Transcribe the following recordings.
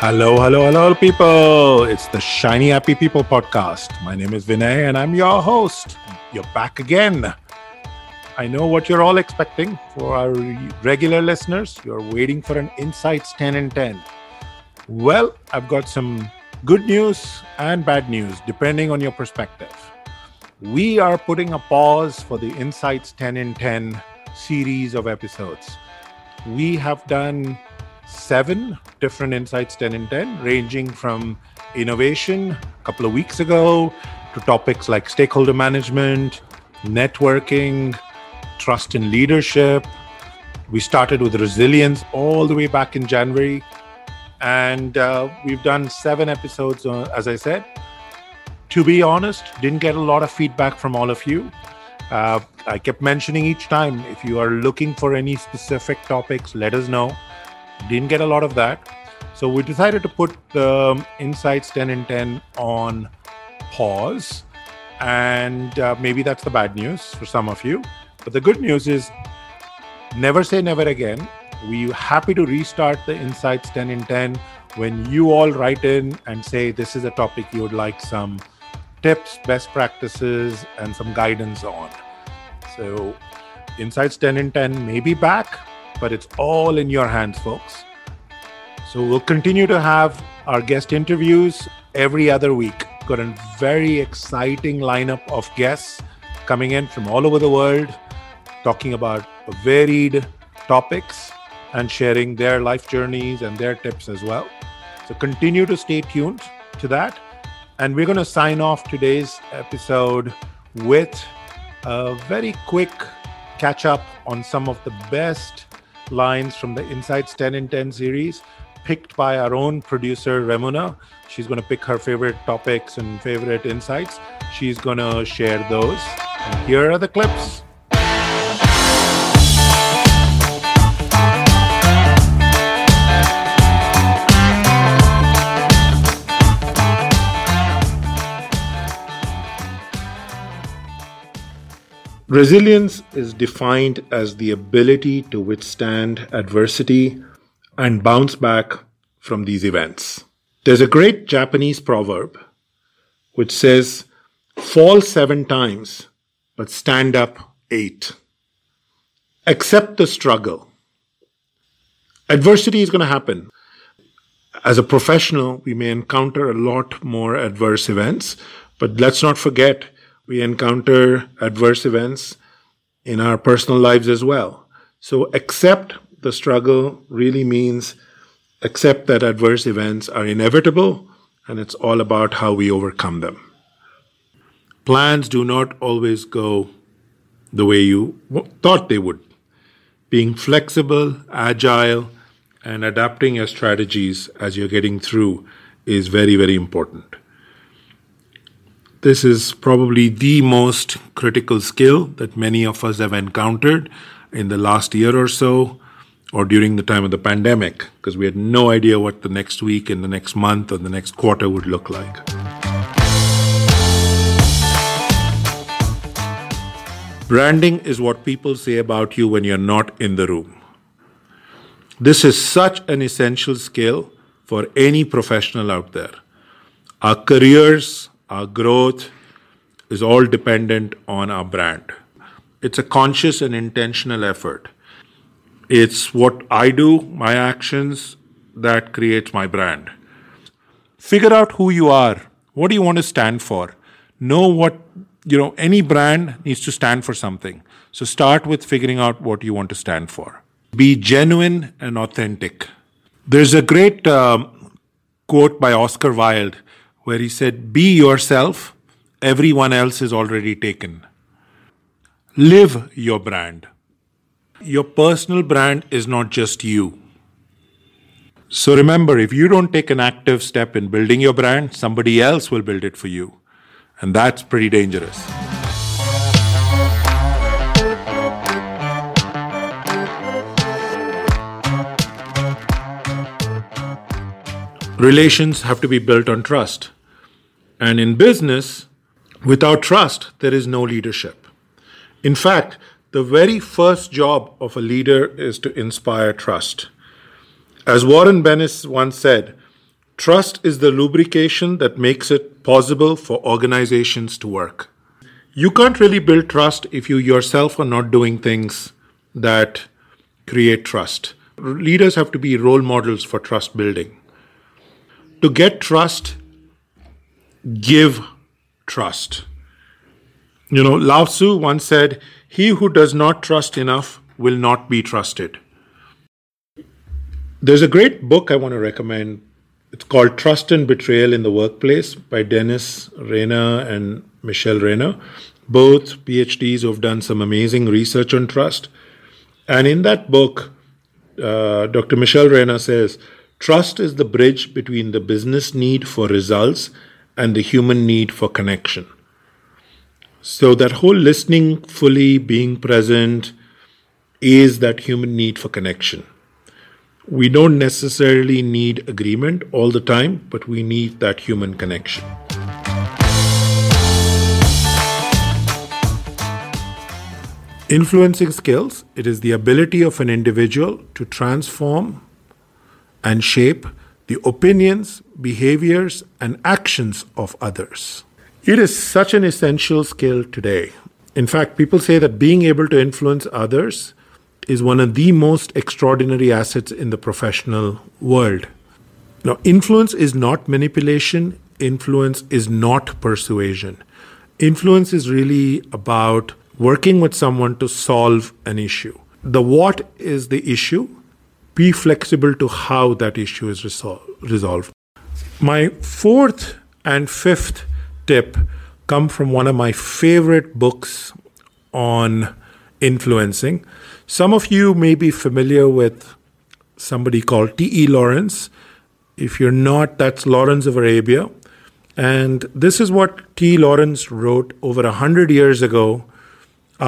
Hello, hello, hello, people. It's the Shiny Happy People podcast. My name is Vinay and I'm your host. You're back again. I know what you're all expecting. For our regular listeners, you're waiting for an Insights 10 in 10. Well, I've got some good news and bad news, depending on your perspective. We are putting a pause for the Insights 10 in 10 series of episodes. We have done seven different insights 10 in 10, ranging from innovation a couple of weeks ago to topics like stakeholder management, networking, trust in leadership. We started with resilience all the way back in January. And uh, we've done seven episodes, uh, as I said. To be honest, didn't get a lot of feedback from all of you. Uh, I kept mentioning each time if you are looking for any specific topics, let us know didn't get a lot of that. So we decided to put the Insights 10 in 10 on pause. And uh, maybe that's the bad news for some of you. But the good news is never say never again. We're happy to restart the Insights 10 in 10 when you all write in and say this is a topic you would like some tips, best practices, and some guidance on. So, Insights 10 in 10 may be back, but it's all in your hands, folks. So we'll continue to have our guest interviews every other week. Got a very exciting lineup of guests coming in from all over the world, talking about varied topics and sharing their life journeys and their tips as well. So continue to stay tuned to that. And we're going to sign off today's episode with a very quick catch up on some of the best lines from the Insights 10 in 10 series, picked by our own producer, Remuna. She's going to pick her favorite topics and favorite insights. She's going to share those. And here are the clips. Resilience is defined as the ability to withstand adversity and bounce back from these events. There's a great Japanese proverb which says, Fall seven times, but stand up eight. Accept the struggle. Adversity is going to happen. As a professional, we may encounter a lot more adverse events, but let's not forget we encounter adverse events in our personal lives as well. So accept the struggle really means accept that adverse events are inevitable and it's all about how we overcome them. Plans do not always go the way you thought they would. Being flexible, agile, and adapting your strategies as you're getting through is very, very important. This is probably the most critical skill that many of us have encountered in the last year or so, or during the time of the pandemic, because we had no idea what the next week and the next month or the next quarter would look like. Branding is what people say about you when you're not in the room. This is such an essential skill for any professional out there. Our careers, our growth is all dependent on our brand. It's a conscious and intentional effort. It's what I do, my actions, that creates my brand. Figure out who you are. What do you want to stand for? Know what, you know, any brand needs to stand for something. So start with figuring out what you want to stand for. Be genuine and authentic. There's a great um, quote by Oscar Wilde where he said, Be yourself, everyone else is already taken. Live your brand. Your personal brand is not just you. So remember, if you don't take an active step in building your brand, somebody else will build it for you. And that's pretty dangerous. Relations have to be built on trust. And in business, without trust, there is no leadership. In fact, the very first job of a leader is to inspire trust. As Warren Bennis once said, trust is the lubrication that makes it possible for organizations to work. You can't really build trust if you yourself are not doing things that create trust. Leaders have to be role models for trust building. To get trust, give trust. You know, Lao Tzu once said, He who does not trust enough will not be trusted. There's a great book I want to recommend. It's called Trust and Betrayal in the Workplace by Dennis Reina and Michelle Reina, both PhDs who have done some amazing research on trust. And in that book, uh, Dr. Michelle Reina says, Trust is the bridge between the business need for results and the human need for connection. So, that whole listening fully, being present, is that human need for connection. We don't necessarily need agreement all the time, but we need that human connection. Influencing skills, it is the ability of an individual to transform and shape the opinions, behaviors, and actions of others. It is such an essential skill today. In fact, people say that being able to influence others is one of the most extraordinary assets in the professional world. Now, influence is not manipulation, influence is not persuasion. Influence is really about working with someone to solve an issue. The what is the issue, be flexible to how that issue is resol- resolved. My fourth and fifth tip come from one of my favorite books on influencing. Some of you may be familiar with somebody called T.E. Lawrence. If you're not, that's Lawrence of Arabia. And this is what T. Lawrence wrote over a hundred years ago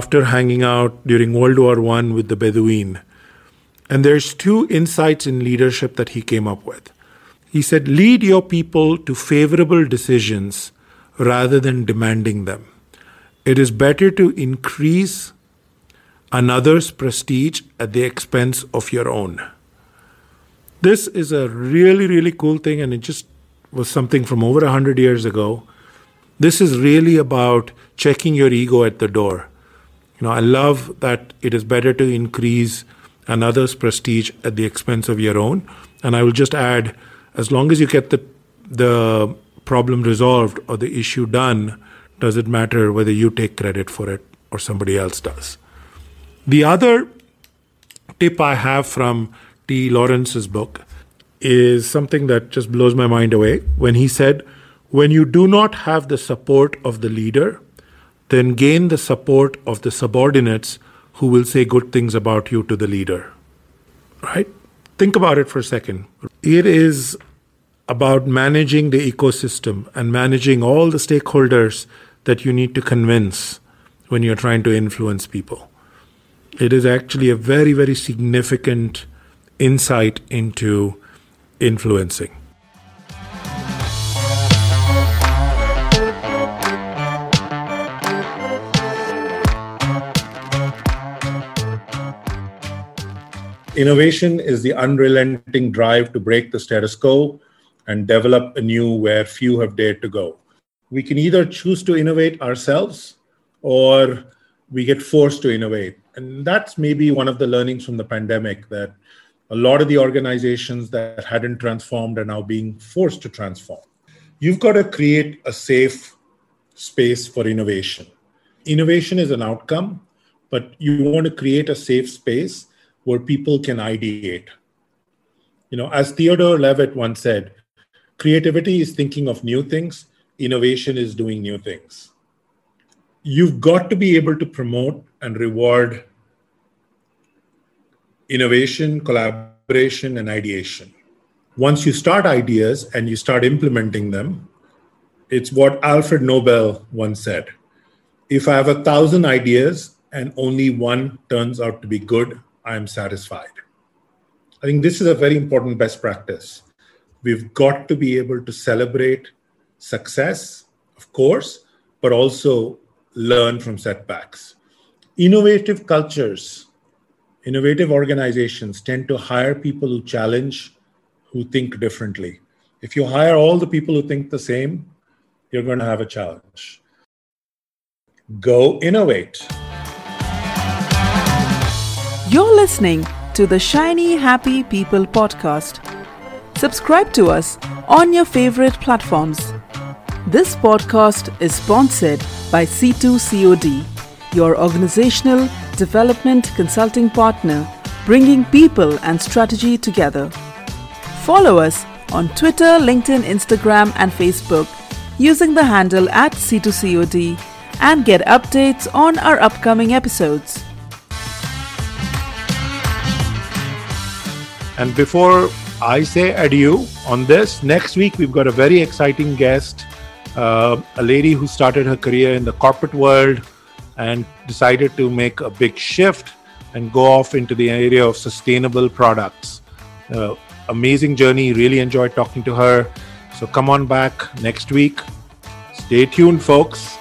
after hanging out during World War I with the Bedouin. And there's two insights in leadership that he came up with. He said, Lead your people to favorable decisions rather than demanding them. It is better to increase another's prestige at the expense of your own. This is a really, really cool thing, and it just was something from over a hundred years ago. This is really about checking your ego at the door. You know, I love that it is better to increase another's prestige at the expense of your own. And I will just add, as long as you get the the problem resolved or the issue done, does it matter whether you take credit for it or somebody else does? The other tip I have from T. Lawrence's book is something that just blows my mind away when he said, When you do not have the support of the leader, then gain the support of the subordinates who will say good things about you to the leader. Right? Think about it for a second. It is about managing the ecosystem and managing all the stakeholders that you need to convince when you're trying to influence people it is actually a very, very significant insight into influencing. Innovation is the unrelenting drive to break the status quo and develop a new where few have dared to go. We can either choose to innovate ourselves or we get forced to innovate and that's maybe one of the learnings from the pandemic that a lot of the organizations that hadn't transformed are now being forced to transform. You've got to create a safe space for innovation. Innovation is an outcome, but you want to create a safe space where people can ideate. You know, as Theodore Levitt once said, creativity is thinking of new things, innovation is doing new things. You've got to be able to promote and reward innovation, collaboration, and ideation. Once you start ideas and you start implementing them, it's what Alfred Nobel once said If I have a thousand ideas and only one turns out to be good, I am satisfied. I think this is a very important best practice. We've got to be able to celebrate success, of course, but also learn from setbacks innovative cultures, innovative organizations tend to hire people who challenge, who think differently. If you hire all the people who think the same, you're going to have a challenge. Go innovate. Listening to the Shiny Happy People podcast. Subscribe to us on your favorite platforms. This podcast is sponsored by C2COD, your organizational development consulting partner, bringing people and strategy together. Follow us on Twitter, LinkedIn, Instagram, and Facebook using the handle at C2COD and get updates on our upcoming episodes. And before I say adieu on this, next week we've got a very exciting guest, uh, a lady who started her career in the corporate world and decided to make a big shift and go off into the area of sustainable products. Uh, amazing journey, really enjoyed talking to her. So come on back next week. Stay tuned, folks.